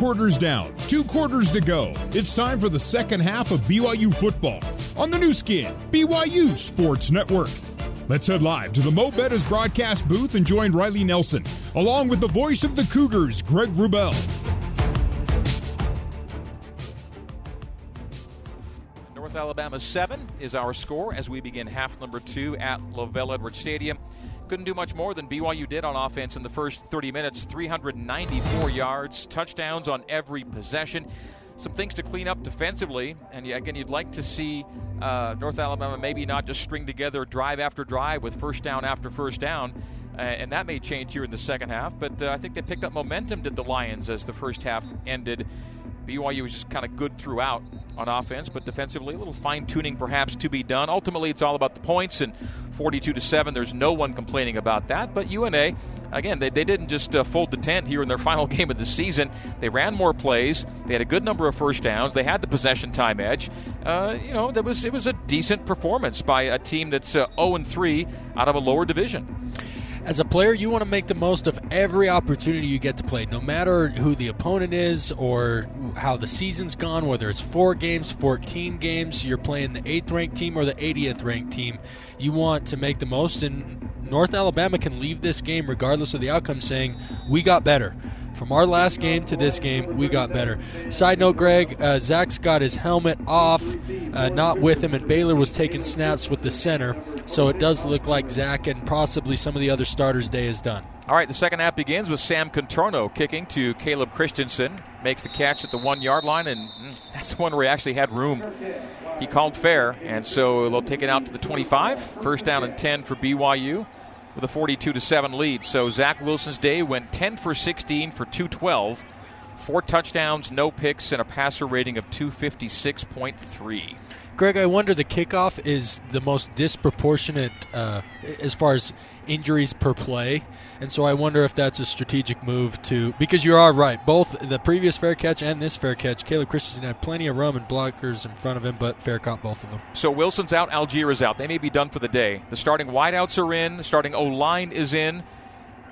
quarters down, two quarters to go. It's time for the second half of BYU football on the Nu Skin, BYU Sports Network. Let's head live to the Mo Betta's broadcast booth and join Riley Nelson, along with the voice of the Cougars, Greg Wrubell. North Alabama 7 is our score as we begin half number two at LaVell Edwards Stadium. Couldn't do much more than BYU did on offense in the first 30 minutes 394 yards, touchdowns on every possession. Some things to clean up defensively, and again, you'd like to see uh, North Alabama maybe not just string together drive after drive with first down after first down, uh, and that may change here in the second half. But uh, I think they picked up momentum, did the Lions, as the first half ended. BYU was just kind of good throughout on offense, but defensively, a little fine tuning perhaps to be done. Ultimately, it's all about the points, and 42 to 7, there's no one complaining about that. But UNA, again, they, they didn't just uh, fold the tent here in their final game of the season. They ran more plays, they had a good number of first downs, they had the possession time edge. Uh, you know, that was it was a decent performance by a team that's uh, 0 3 out of a lower division as a player, you want to make the most of every opportunity you get to play, no matter who the opponent is or how the season's gone, whether it's four games, 14 games, you're playing the 8th ranked team or the 80th ranked team. You want to make the most, and North Alabama can leave this game, regardless of the outcome, saying, We got better. From our last game to this game, we got better. Side note, Greg, uh, Zach's got his helmet off, uh, not with him, and Baylor was taking snaps with the center. So it does look like Zach and possibly some of the other starters' day is done. All right, the second half begins with Sam Contorno kicking to Caleb Christensen. Makes the catch at the one yard line, and mm, that's one where he actually had room. He called fair, and so they'll take it out to the 25. First down and 10 for BYU with a 42 to 7 lead. So Zach Wilson's day went 10 for 16 for 212, four touchdowns, no picks, and a passer rating of 256.3. Greg, I wonder the kickoff is the most disproportionate uh, as far as injuries per play, and so I wonder if that's a strategic move to because you are right. Both the previous fair catch and this fair catch, Caleb Christensen had plenty of room and blockers in front of him, but fair caught both of them. So Wilson's out, Allgeier is out. They may be done for the day. The starting wideouts are in. The starting O line is in.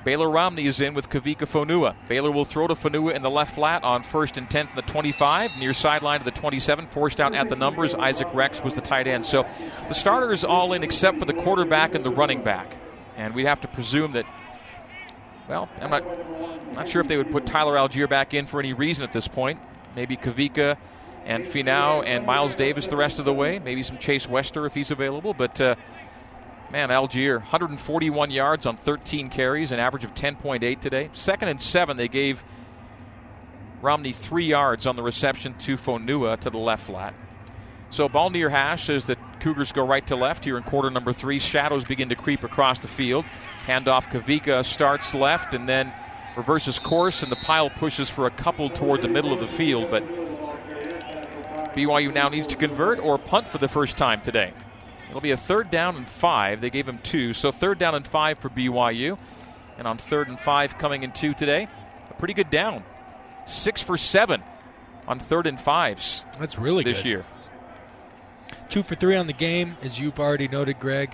Baylor Romney is in with Kavika Fonua. Baylor will throw to Fonua in the left flat on first and 10 from the 25, near sideline to the 27, forced out at the numbers. Isaac Rex was the tight end. So the starters all in except for the quarterback and the running back. And we'd have to presume that, well, I'm not, not sure if they would put Tyler Allgeier back in for any reason at this point. Maybe Kavika and Finau and Miles Davis the rest of the way. Maybe some Chase Wester if he's available. But. Uh, Man, Allgeier, 141 yards on 13 carries, an average of 10.8 today. Second and seven, they gave Romney three yards on the reception to Fonua to the left flat. So ball near hash as the Cougars go right to left here in quarter number three. Shadows begin to creep across the field. Handoff Kavika starts left and then reverses course, and the pile pushes for a couple toward the middle of the field. But BYU now needs to convert or punt for the first time today. It'll be a third down and five. They gave him two. So third down and five for BYU. And on third and five coming in two today, a pretty good down. Six for seven on third and fives. That's really this good. year. Two for three on the game, as you've already noted, Greg.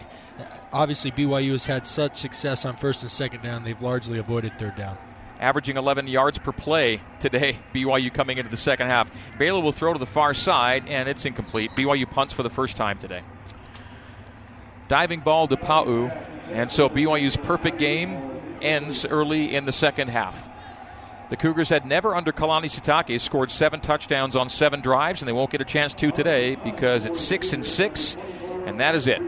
Obviously, BYU has had such success on first and second down, they've largely avoided third down. Averaging 11 yards per play today, BYU coming into the second half. Baylor will throw to the far side, and it's incomplete. BYU punts for the first time today diving ball to Pau. And so BYU's perfect game ends early in the second half. The Cougars had never, under Kalani Sitake, scored seven touchdowns on seven drives, and they won't get a chance to today because it's six and six, and that is it.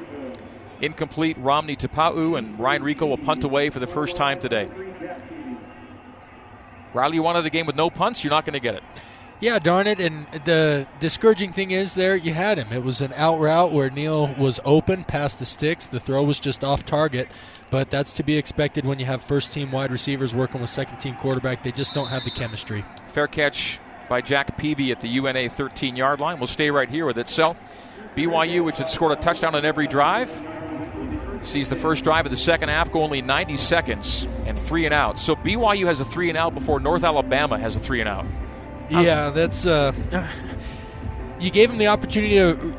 Incomplete Romney to Pau, and Ryan Rehkow will punt away for the first time today. Riley, you wanted a game with no punts, you're not going to get it. Yeah, darn it. And the discouraging thing is, there you had him. It was an out route where Neal was open past the sticks. The throw was just off target. But that's to be expected when you have first team wide receivers working with second team quarterback. They just don't have the chemistry. Fair catch by Jack Peavy at the UNA 13 yard line. We'll stay right here with it. So, BYU, which had scored a touchdown on every drive, sees the first drive of the second half go only 90 seconds and three and out. So, BYU has a three and out before North Alabama has a three and out. Yeah, that's. Uh, you gave him the opportunity to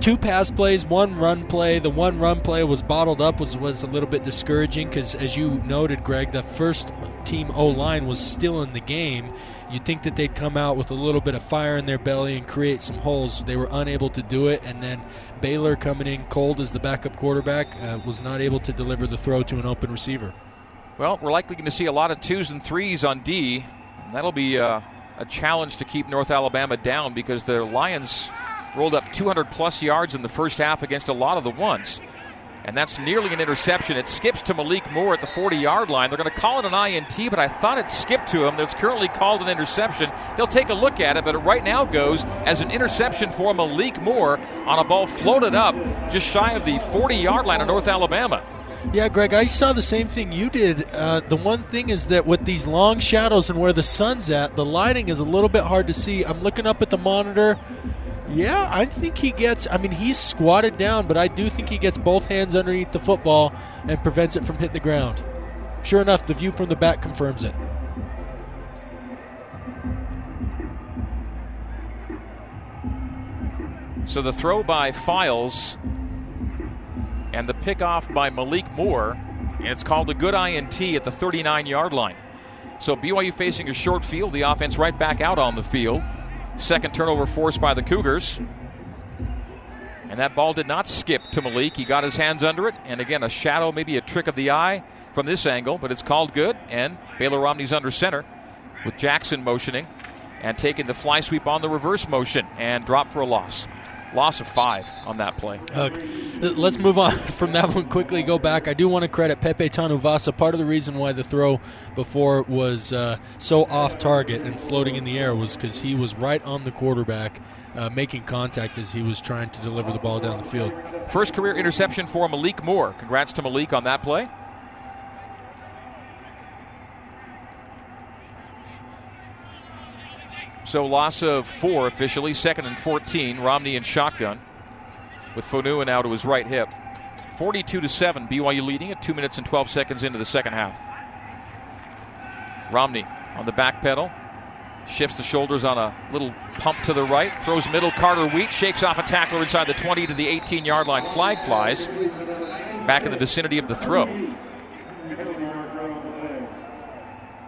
two pass plays, one run play. The one run play was bottled up, was was a little bit discouraging because, as you noted, Greg, the first team O line was still in the game. You'd think that they'd come out with a little bit of fire in their belly and create some holes. They were unable to do it, and then Baylor coming in cold as the backup quarterback uh, was not able to deliver the throw to an open receiver. Well, we're likely going to see a lot of twos and threes on D. And that'll be uh, a challenge to keep North Alabama down because the Lions rolled up 200 plus yards in the first half against a lot of the ones. And that's nearly an interception. It skips to Malik Moore at the 40 yard line. They're going to call it an INT, but I thought it skipped to him. That's currently called an interception. They'll take a look at it, but it right now goes as an interception for Malik Moore on a ball floated up just shy of the 40 yard line of North Alabama. Yeah, Greg, I saw the same thing you did. Uh, the one thing is that with these long shadows and where the sun's at, the lighting is a little bit hard to see. I'm looking up at the monitor. Yeah, I think he gets. I mean, he's squatted down, but I do think he gets both hands underneath the football and prevents it from hitting the ground. Sure enough, the view from the back confirms it. So the throw by Files and the pickoff by Malik Moore, and it's called a good INT at the 39 yard line. So BYU facing a short field, the offense right back out on the field. Second turnover forced by the Cougars. And that ball did not skip to Malik. He got his hands under it. And again, a shadow, maybe a trick of the eye from this angle, but it's called good. And Baylor Romney's under center with Jackson motioning and taking the fly sweep on the reverse motion and drop for a loss. Loss of five on that play. Okay. Let's move on from that one quickly. Go back. I do want to credit Pepe Tanuvasa. Part of the reason why the throw before was uh, so off target and floating in the air was because he was right on the quarterback, uh, making contact as he was trying to deliver the ball down the field. First career interception for Malik Moore. Congrats to Malik on that play. So loss of four officially, second and 14. Romney and shotgun with Fonua now to his right hip. 42 to 7, BYU leading at 2 minutes and 12 seconds into the second half. Romney on the back pedal, shifts the shoulders on a little pump to the right, throws middle. Carter Wheat shakes off a tackler inside the 20 to the 18 yard line. Flag flies back in the vicinity of the throw.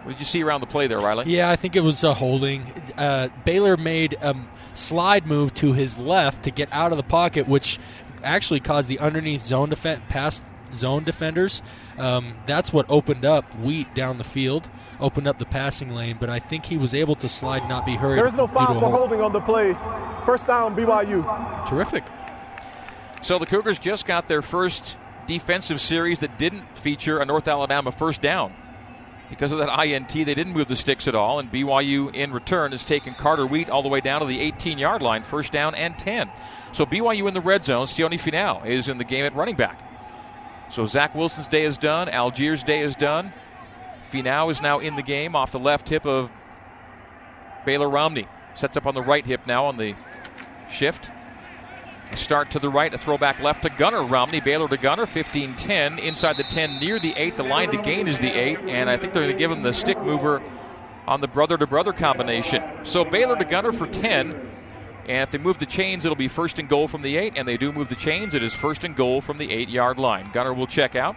What did you see around the play there, Riley? Yeah, I think it was a holding. Uh, Baylor made a slide move to his left to get out of the pocket, which actually caused the underneath zone defense past zone defenders. Um, that's what opened up Wheat down the field, opened up the passing lane. But I think he was able to slide, not be hurried. There is no foul for holding on the play. First down, BYU. Terrific. So the Cougars just got their first defensive series that didn't feature a North Alabama first down. Because of that INT, they didn't move the sticks at all, and BYU in return has taken Carter Wheat all the way down to the 18 yard line, first down and 10. So BYU in the red zone. Sione Finau is in the game at running back. So Zach Wilson's day is done. Allgeier's day is done. Finau is now in the game off the left hip of Baylor Romney. Sets up on the right hip now on the shift. Start to the right, a throwback left to Gunner. Romney, Baylor to Gunner, 15 10. Inside the 10, near the 8. The line to gain is the 8. And I think they're going to give him the stick mover on the brother to brother combination. So Baylor to Gunner for 10. And if they move the chains, it'll be first and goal from the 8. And they do move the chains, it is first and goal from the 8 yard line. Gunner will check out.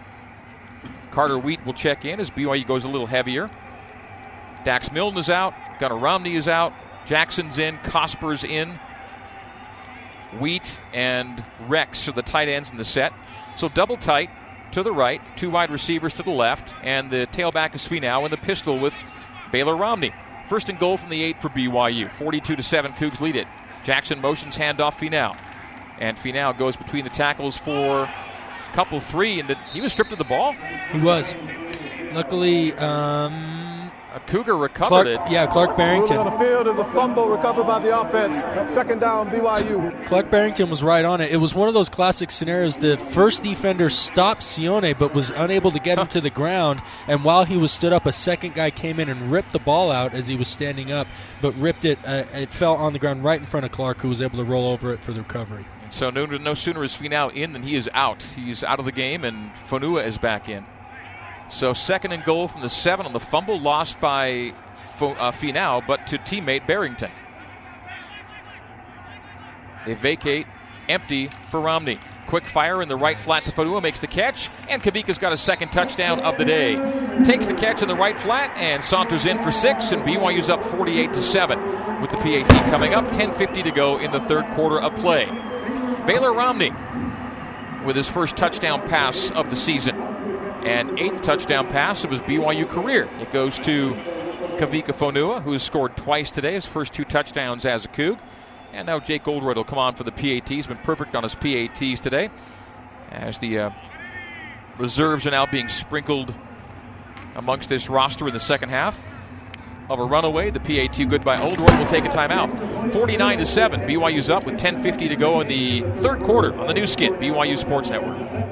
Carter Wheat will check in as BYU goes a little heavier. Dax Milne is out. Gunner Romney is out. Jackson's in. Cosper's in. Wheat and Rex are the tight ends in the set. So double tight to the right, two wide receivers to the left, and the tailback is Finau in the pistol with Baylor Romney. First and goal from the eight for BYU. 42 to 7, Cougs lead it. Jackson motions handoff Finau. And Finau goes between the tackles for couple three, and he was stripped of the ball. He was. Luckily, um, a Cougar recovered Clark, it. Yeah, Clark Barrington. on the field is a fumble recovered by the offense. Second down, BYU. Clark Barrington was right on it. It was one of those classic scenarios. The first defender stopped Sione, but was unable to get him to the ground. And while he was stood up, a second guy came in and ripped the ball out as he was standing up, but ripped it. Uh, it fell on the ground right in front of Clark, who was able to roll over it for the recovery. So no, no sooner is Finau in than he is out. He's out of the game, and Fonua is back in. So second and goal from the seven on the fumble lost by uh, Finau, but to teammate Barrington. They vacate empty for Romney. Quick fire in the right flat to Fonua makes the catch, and Kavika's got a second touchdown of the day. Takes the catch in the right flat and saunters in for six, and BYU's up 48 to seven. With the PAT coming up, 10:50 to go in the third quarter of play. Baylor Romney with his first touchdown pass of the season, and eighth touchdown pass of his BYU career. It goes to Kavika Fonua, who has scored twice today, his first two touchdowns as a Coug. And now Jake Oldroyd will come on for the PAT. He's been perfect on his PATs today. As the uh, reserves are now being sprinkled amongst this roster in the second half of a runaway. The PAT good by Oldroyd will take a timeout. 49 to 7. BYU's up with 10.50 to go in the third quarter on the Nu Skin, BYU Sports Network.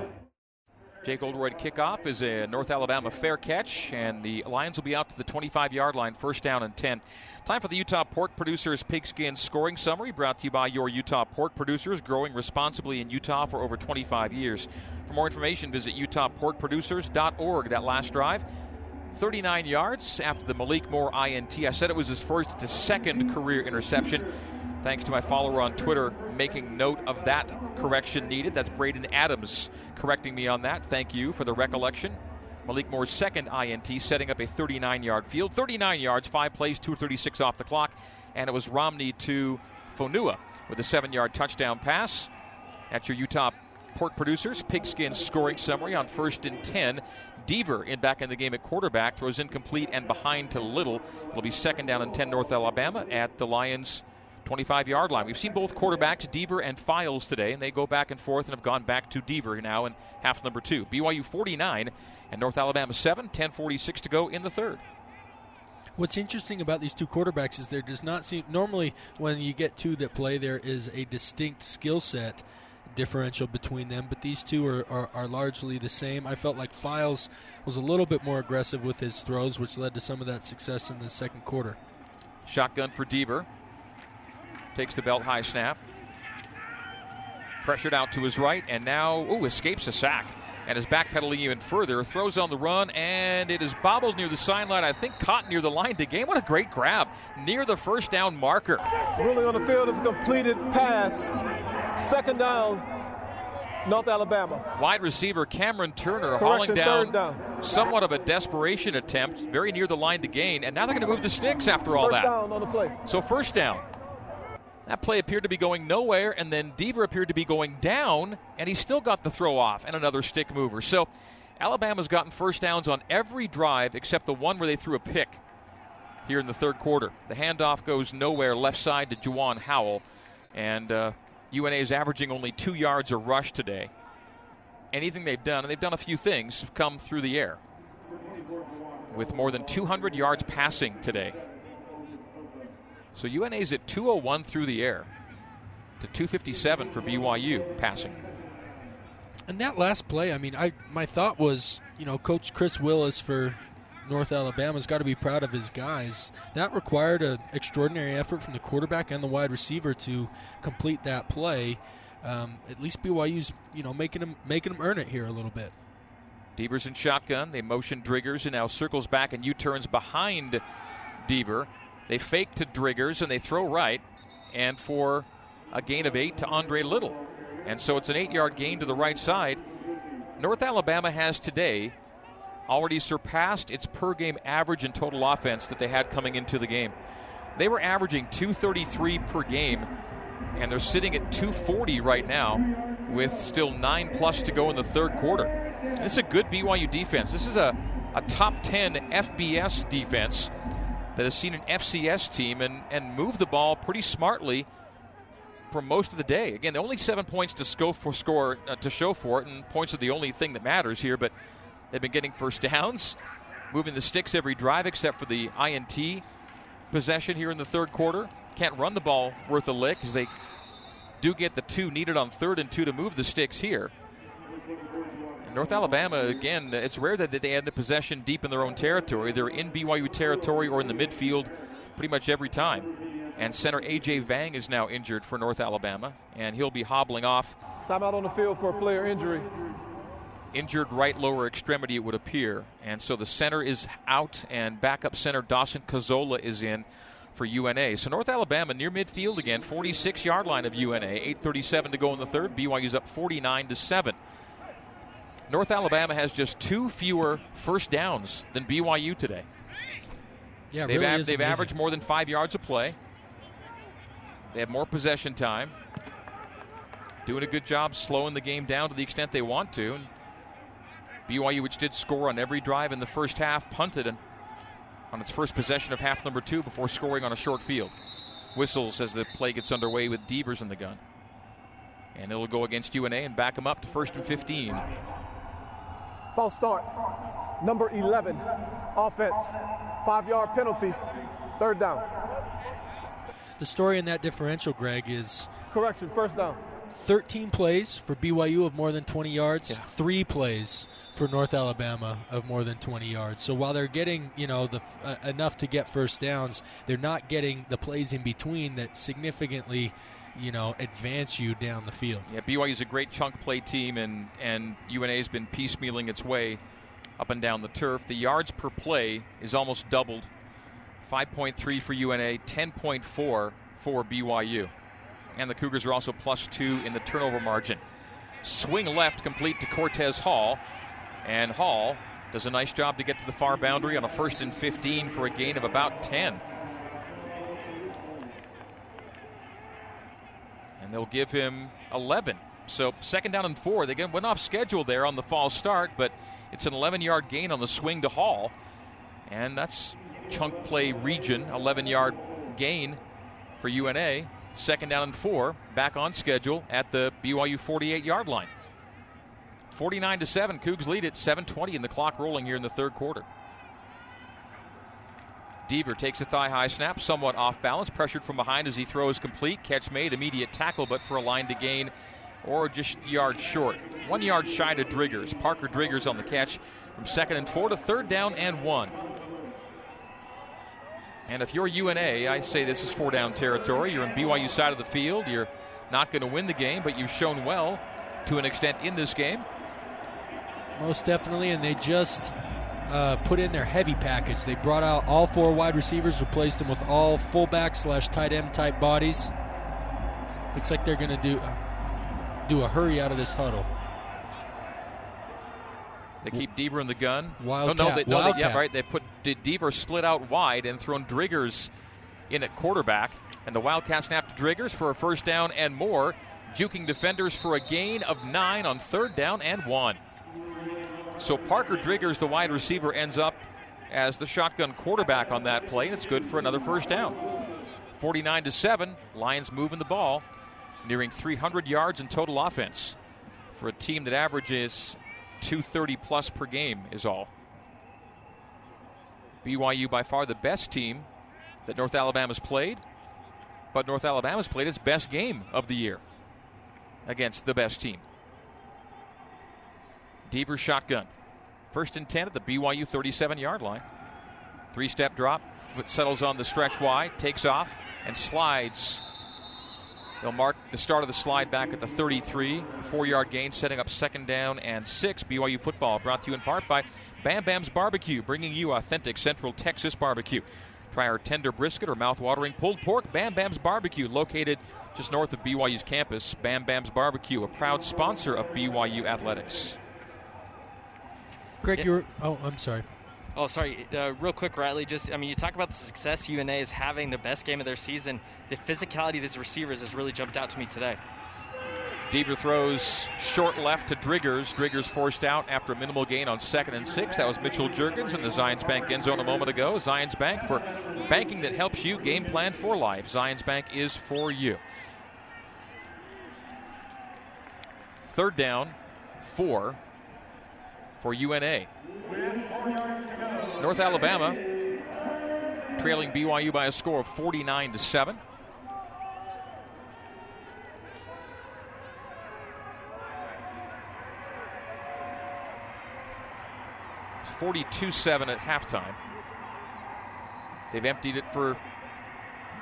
Jake Oldroyd kickoff is a North Alabama fair catch, and the Lions will be out to the 25 yard line, first down and 10. Time for the Utah Pork Producers Pigskin Scoring Summary, brought to you by your Utah Pork Producers, growing responsibly in Utah for over 25 years. For more information, visit utahporkproducers.org. That last drive, 39 yards after the Malik Moore INT. I said it was his first to second career interception. Thanks to my follower on Twitter making note of that correction needed. That's Braden Adams correcting me on that. Thank you for the recollection. Malik Moore's second INT, setting up a 39 yard field. 39 yards, five plays, 236 off the clock. And it was Romney to Fonua with a seven yard touchdown pass. At your Utah pork producers, pigskin scoring summary on first and 10. Deaver in back in the game at quarterback throws incomplete and behind to Little. It'll be second down and 10 North Alabama at the Lions 25 yard line. We've seen both quarterbacks, Deaver and Files, today, and they go back and forth and have gone back to Deaver now in half number two. BYU 49 and North Alabama 7, 10.46 to go in the third. What's interesting about these two quarterbacks is there does not seem normally when you get two that play there is a distinct skill set differential between them, but these two are, are, are, largely the same. I felt like Files was a little bit more aggressive with his throws, which led to some of that success in the second quarter. Shotgun for Deaver. Takes the belt high snap. Pressured out to his right, and now, ooh, escapes a sack. And is backpedaling even further. Throws on the run, and it is bobbled near the sideline. I think caught near the line to gain. What a great grab near the first down marker. Ruling on the field is a completed pass. Second down, North Alabama. Wide receiver Cameron Turner Correction, hauling down, down, somewhat of a desperation attempt, very near the line to gain, and now they're going to move the sticks after all first that. Down on the play. So first down. That play appeared to be going nowhere, and then Deaver appeared to be going down, and he still got the throw off and another stick mover. So Alabama's gotten first downs on every drive except the one where they threw a pick here in the third quarter. The handoff goes nowhere left side to Juwan Howell, and uh, UNA is averaging only two yards a rush today. Anything they've done, and they've done a few things, have come through the air. With more than 200 yards passing today. So UNA is at 201 through the air to 257 for BYU passing. And that last play, I mean, I my thought was, you know, Coach Chris Willis for North Alabama's got to be proud of his guys. That required an extraordinary effort from the quarterback and the wide receiver to complete that play. Um, at least BYU's, you know, making them making them earn it here a little bit. Devers in shotgun. They motion Driggers and now circles back and U-turns behind Deaver. They fake to Driggers and they throw right, and for a gain of eight to Andre Little. And so it's an eight yard gain to the right side. North Alabama has today already surpassed its per game average in total offense that they had coming into the game. They were averaging 233 per game, and they're sitting at 240 right now with still nine plus to go in the third quarter. This is a good BYU defense. This is a, a top 10 FBS defense that has seen an FCS team and, and move the ball pretty smartly for most of the day. Again, the only seven points to for score uh, to show for it, and points are the only thing that matters here. But they've been getting first downs, moving the sticks every drive except for the INT possession here in the third quarter. Can't run the ball worth a lick because they do get the two needed on third and two to move the sticks here. North Alabama, again, it's rare that they end the possession deep in their own territory. They're in BYU territory or in the midfield pretty much every time. And center A.J. Vang is now injured for North Alabama, and he'll be hobbling off. Timeout on the field for a player injury. Injured right lower extremity, it would appear. And so the center is out, and backup center Dawson Cazola is in for UNA. So North Alabama near midfield again, 46 yard line of UNA. 8:37 to go in the third. BYU's up 49 to seven. North Alabama has just two fewer first downs than BYU today. Yeah, they've, really they've averaged more than five yards of play. They have more possession time. Doing a good job slowing the game down to the extent they want to. And BYU, which did score on every drive in the first half, punted and on its first possession of half number two before scoring on a short field. Whistles as the play gets underway with Devers in the gun. And it'll go against UNA and back them up to first and 15. False start. Number 11, offense. Five yard penalty. Third down. The story in that differential, Greg, is Correction, first down. 13 plays for BYU of more than 20 yards, Yeah. three plays for North Alabama of more than 20 yards. So while they're getting, you know, the uh, enough to get first downs, they're not getting the plays in between that significantly, you know, advance you down the field. Yeah, BYU is a great chunk play team, and, and UNA's been piecemealing its way up and down the turf. The yards per play is almost doubled 5.3 for UNA, 10.4 for BYU. And the Cougars are also plus two in the turnover margin. Swing left complete to Cortez Hall, and Hall does a nice job to get to the far boundary on a first and 15 for a gain of about 10. And they'll give him 11. So second down and four. They went off schedule there on the false start, but it's an 11-yard gain on the swing to Hall, and that's chunk play region 11-yard gain for UNA. Second down and four, back on schedule at the BYU 48-yard line. 49 to seven. Cougs lead at 7:20 in the clock rolling here in the third quarter. Deaver takes a thigh high snap, somewhat off balance, pressured from behind as he throws complete. Catch made, immediate tackle, but for a line to gain or just yards short. One yard shy to Driggers. Parker Driggers on the catch from second and four to third down and one. And if you're UNA, I say this is four down territory. You're in BYU side of the field. You're not going to win the game, but you've shown well to an extent in this game. Most definitely, and they just uh, put in their heavy package. They brought out all four wide receivers, replaced them with all fullback slash tight end type bodies. Looks like they're going to do do a hurry out of this huddle. They keep Deaver in the gun. Wildcat, No, no, they, no they, yeah, right. They put Deaver split out wide and thrown Driggers in at quarterback, and the Wildcat snap to Driggers for a first down and more, juking defenders for a gain of nine on third down and one. So Parker Driggers, the wide receiver, ends up as the shotgun quarterback on that play, and it's good for another first down. 49 to seven, Lions moving the ball, nearing 300 yards in total offense for a team that averages 230 plus per game is all. BYU by far the best team that North Alabama's played, but North Alabama's played its best game of the year against the best team. Deaver shotgun. First and 10 at the BYU 37 yard line. Three step drop. Foot settles on the stretch wide, takes off, and slides. They'll mark the start of the slide back at the 33. Four yard gain, setting up second down and six. BYU football brought to you in part by Bam Bam's Barbecue, bringing you authentic Central Texas barbecue. Try our tender brisket or mouth-watering pulled pork. Bam Bam's Barbecue, located just north of BYU's campus. Bam Bam's Barbecue, a proud sponsor of BYU athletics. Greg, Yeah. you were. Oh, I'm sorry. Oh, sorry. Uh, real quick, Riley. Just, I mean, you talk about the success UNA is having, the best game of their season. The physicality of these receivers has really jumped out to me today. Deaver throws short left to Driggers. Driggers forced out after a minimal gain on second and six. That was Mitchell Juergens in the Zions Bank end zone a moment ago. Zions Bank for banking that helps you game plan for life. Zions Bank is for you. Third down, four for UNA. North Alabama trailing BYU by a score of 49 to 7. Forty-two seven at halftime. They've emptied it for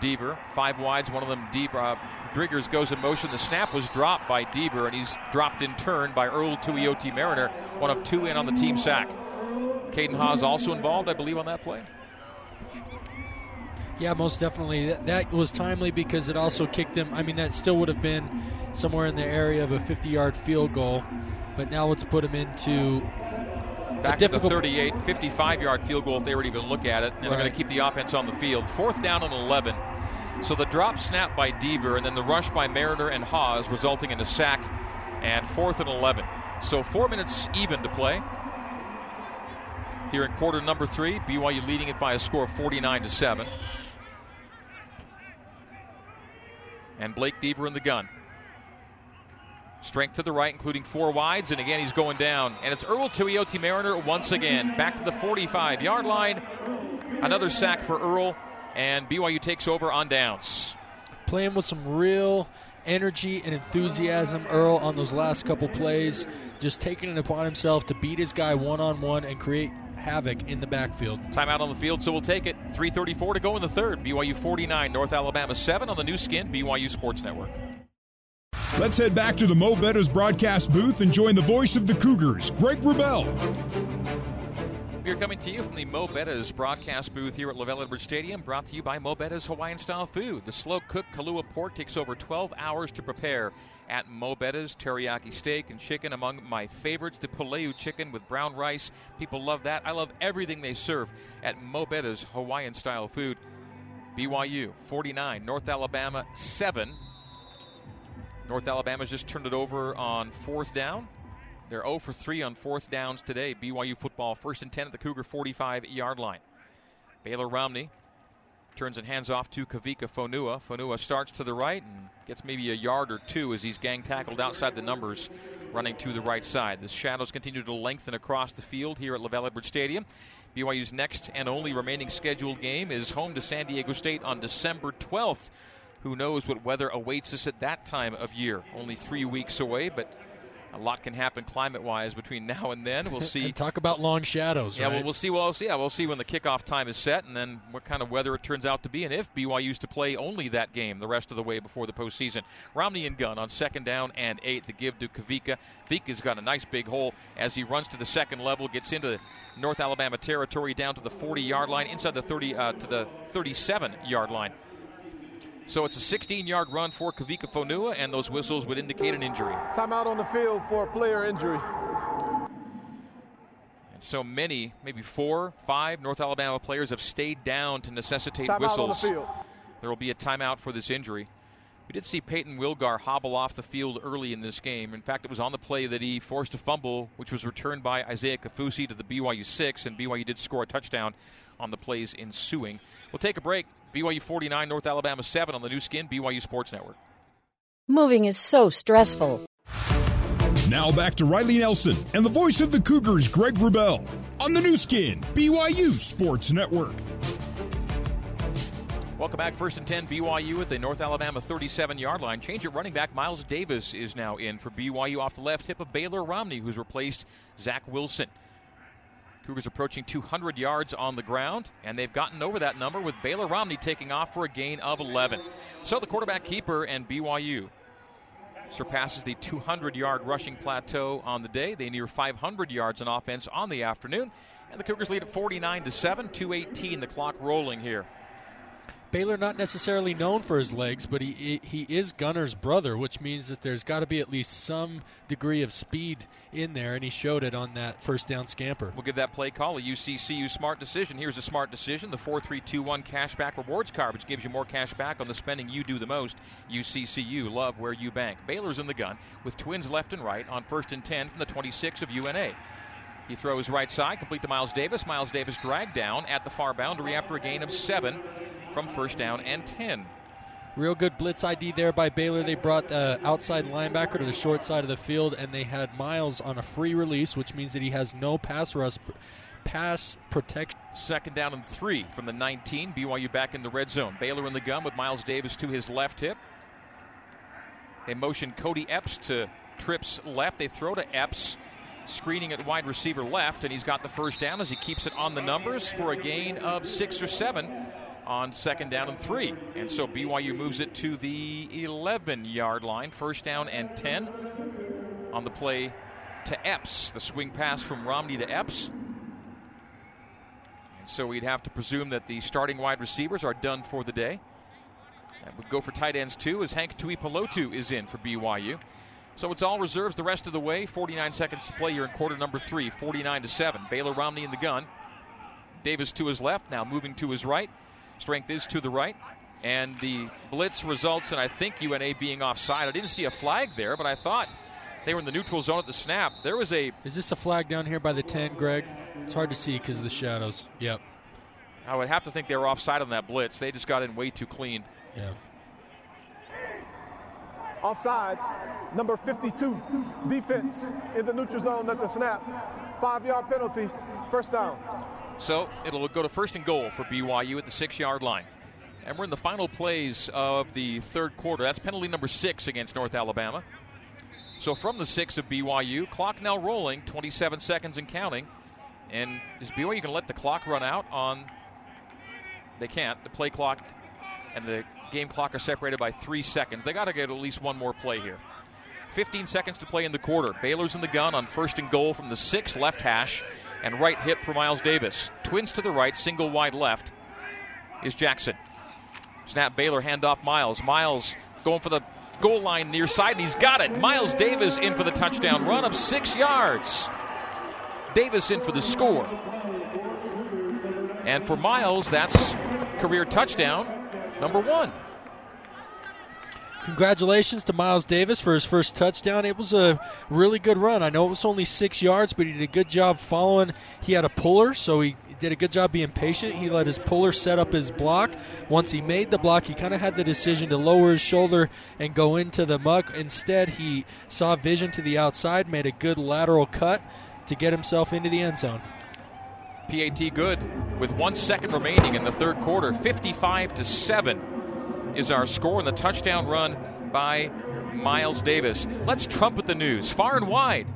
Deaver. Five wides, one of them deep. Uh, Driggers goes in motion. The snap was dropped by Deaver, and he's dropped in turn by Earl Tuioti Mariner, one of two in on the team sack. Caden Haws also involved, I believe, on that play. Yeah, most definitely. That, that was timely because it also kicked them. I mean, that still would have been somewhere in the area of a 50 yard field goal, but now let's put them into back to the 38, 55 yard field goal if they were to even look at it, and right. they're going to keep the offense on the field. Fourth down and 11. So the drop snap by Deaver, and then the rush by Mariner and Haws, resulting in a sack, and fourth and 11. So four minutes even to play. Here in quarter number three, BYU leading it by a score of 49 to 7. And Blake Deaver in the gun. Strength to the right, including four wides, and again he's going down. And it's Earl Tuioti Mariner once again, back to the 45 yard line. Another sack for Earl, and BYU takes over on downs. Playing with some real energy and enthusiasm, Earl, on those last couple plays, just taking it upon himself to beat his guy one on one and create havoc in the backfield. Timeout on the field, so we'll take it. 3:34 to go in the third. BYU 49, North Alabama 7 on the Nu Skin BYU Sports Network. Let's head back to the Mo Betta's broadcast booth and join the voice of the Cougars, Greg Wrubell. We are coming to you from the Mo Betta's broadcast booth here at LaVell Edwards Stadium, brought to you by Mo Betta's Hawaiian style food. The slow cooked Kalua pork takes over 12 hours to prepare at Mo Betta's. Teriyaki steak and chicken among my favorites. The Pulehu chicken with brown rice. People love that. I love everything they serve at Mo Betta's Hawaiian style food. BYU 49, North Alabama 7. North Alabama's just turned it over on fourth down. They're 0 for 3 on fourth downs today. BYU football first and 10 at the Cougar 45 yard line. Baylor Romney turns and hands off to Kavika Fonua. Fonua starts to the right and gets maybe a yard or two as he's gang tackled outside the numbers, running to the right side. The shadows continue to lengthen across the field here at LaVell Edwards Stadium. BYU's next and only remaining scheduled game is home to San Diego State on December 12th. Who knows what weather awaits us at that time of year? Only three weeks away, but a lot can happen climate-wise between now and then. We'll see. talk about long shadows. Yeah, right? well, we'll see. Well, yeah, we'll see when the kickoff time is set, and then what kind of weather it turns out to be, and if BYU used to play only that game the rest of the way before the postseason. Romney and gun on second down and eight. The give to Kavika. Kavika's got a nice big hole as he runs to the second level, gets into North Alabama territory down to the 40-yard line, inside the 30 uh, to the 37-yard line. So it's a 16 yard run for Kavika Fonua, and those whistles would indicate an injury. Timeout on the field for a player injury. And so many, maybe four, five North Alabama players have stayed down to necessitate timeout whistles. The there will be a timeout for this injury. We did see Peyton Wilgar hobble off the field early in this game. In fact, it was on the play that he forced a fumble, which was returned by Isaiah Kaufusi to the BYU 6, and BYU did score a touchdown on the plays ensuing. We'll take a break. BYU 49, North Alabama 7 on the Nu Skin, BYU Sports Network. Moving is so stressful. Now back to Riley Nelson and the voice of the Cougars, Greg Wrubell, on the Nu Skin, BYU Sports Network. Welcome back. First and 10, BYU at the North Alabama 37 yard line. Change at running back. Miles Davis is now in for BYU off the left hip of Baylor Romney, who's replaced Zach Wilson. Cougars approaching 200 yards on the ground, and they've gotten over that number with Baylor Romney taking off for a gain of 11. So the quarterback keeper and BYU surpasses the 200 yard rushing plateau on the day. They near 500 yards in offense on the afternoon, and the Cougars lead at 49 to 7, 218 the clock rolling here. Baylor not necessarily known for his legs, but he he is Gunner's brother, which means that there's got to be at least some degree of speed in there, and he showed it on that first down scamper. We'll give that play call a UCCU smart decision. Here's a smart decision: the four three two one cashback rewards card, which gives you more cash back on the spending you do the most. UCCU, love where you bank. Baylor's in the gun with twins left and right on first and ten from the 26 of UNA. He throws right side, complete to Miles Davis. Miles Davis dragged down at the far boundary after a gain of seven from first down and 10. Real good blitz ID there by Baylor. They brought the outside linebacker to the short side of the field, and they had Miles on a free release, which means that he has no pass rush, pass protection. Second down and three from the 19. BYU back in the red zone. Baylor in the gun with Miles Davis to his left hip. They motion Cody Epps to trips left. They throw to Epps screening at wide receiver left, and he's got the first down as he keeps it on the numbers for a gain of six or seven on second down and three. And so BYU moves it to the 11 yard line, first down and 10 on the play to Epps. The swing pass from Romney to Epps. So we'd have to presume that the starting wide receivers are done for the day. That would go for tight ends too, as Hank Tuipulotu is in for BYU. So it's all reserves the rest of the way. 49 seconds to play here in quarter number three, 49 to 7. Baylor Romney in the gun. Davis to his left, now moving to his right. Strength is to the right. And the blitz results in, I think, UNA being offside. I didn't see a flag there, but I thought they were in the neutral zone at the snap. There was a. Is this a flag down here by the 10, Greg? It's hard to see because of the shadows. Yep. I would have to think they were offside on that blitz. They just got in way too clean. Yeah. Offsides, number 52, defense in the neutral zone at the snap. Five yard penalty, first down. So it'll go to first and goal for BYU at the six yard line. And we're in the final plays of the third quarter. That's penalty number six against North Alabama. So from the six of BYU, clock now rolling, 27 seconds and counting. And is BYU going to let the clock run out on? They can't. The play clock and the game clock are separated by three seconds. They got to get at least one more play here. 15 seconds to play in the quarter. Baylor's in the gun on first and goal from the six left hash and right hip for Miles Davis. Twins to the right, single wide left is Jackson. Snap Baylor, handoff Miles. Miles going for the goal line near side, and he's got it. Miles Davis in for the touchdown run of six yards. Davis in for the score. And for Miles, that's career touchdown number one. Congratulations to Miles Davis for his first touchdown. It was a really good run. I know it was only six yards, but he did a good job following. He had a puller, so he did a good job being patient. He let his puller set up his block. Once he made the block, he kind of had the decision to lower his shoulder and go into the muck. Instead, he saw vision to the outside, made a good lateral cut to get himself into the end zone. PAT good with one second remaining in the third quarter. 55 to 7 is our score, and the touchdown run by Miles Davis. Let's trumpet the news far and wide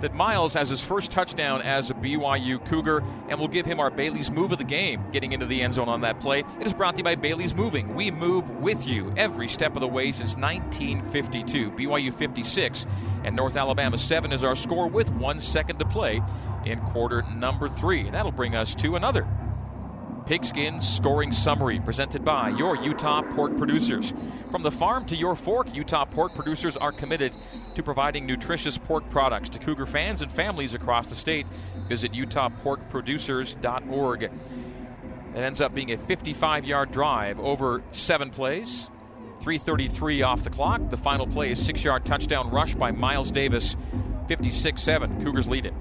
that Miles has his first touchdown as a BYU Cougar, and we'll give him our Bailey's move of the game, getting into the end zone on that play. It is brought to you by Bailey's Moving. We move with you every step of the way since 1952. BYU 56 and North Alabama 7 is our score with one second to play in quarter number three. And that'll bring us to another Pigskin Scoring Summary presented by your Utah pork producers. From the farm to your fork, Utah pork producers are committed to providing nutritious pork products to Cougar fans and families across the state. Visit utahporkproducers.org. It ends up being a 55 yard drive over seven plays. 333 off the clock. The final play is six yard touchdown rush by Miles Davis. 56 7. Cougars lead it.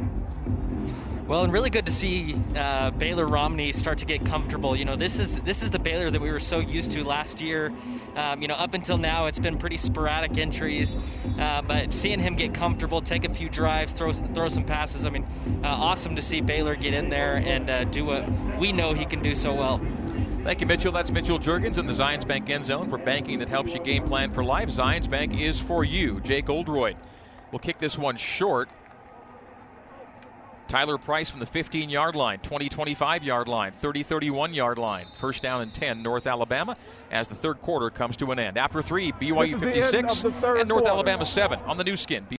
Well, and really good to see uh, Baylor Romney start to get comfortable. You know, this is this is the Baylor that we were so used to last year. Um, you know, up until now, it's been pretty sporadic entries, uh, but seeing him get comfortable, take a few drives, throw throw some passes. I mean, uh, awesome to see Baylor get in there and uh, do what we know he can do so well. Thank you, Mitchell. That's Mitchell Juergens in the Zions Bank end zone for banking that helps you game plan for life. Zions Bank is for you. Jake Oldroyd will kick this one short. Tyler Price from the 15 yard line, 20 25 yard line, 30 31 yard line. First down and 10, North Alabama, as the third quarter comes to an end. After three, BYU 56 and North quarter. Alabama 7 on the Nu Skin.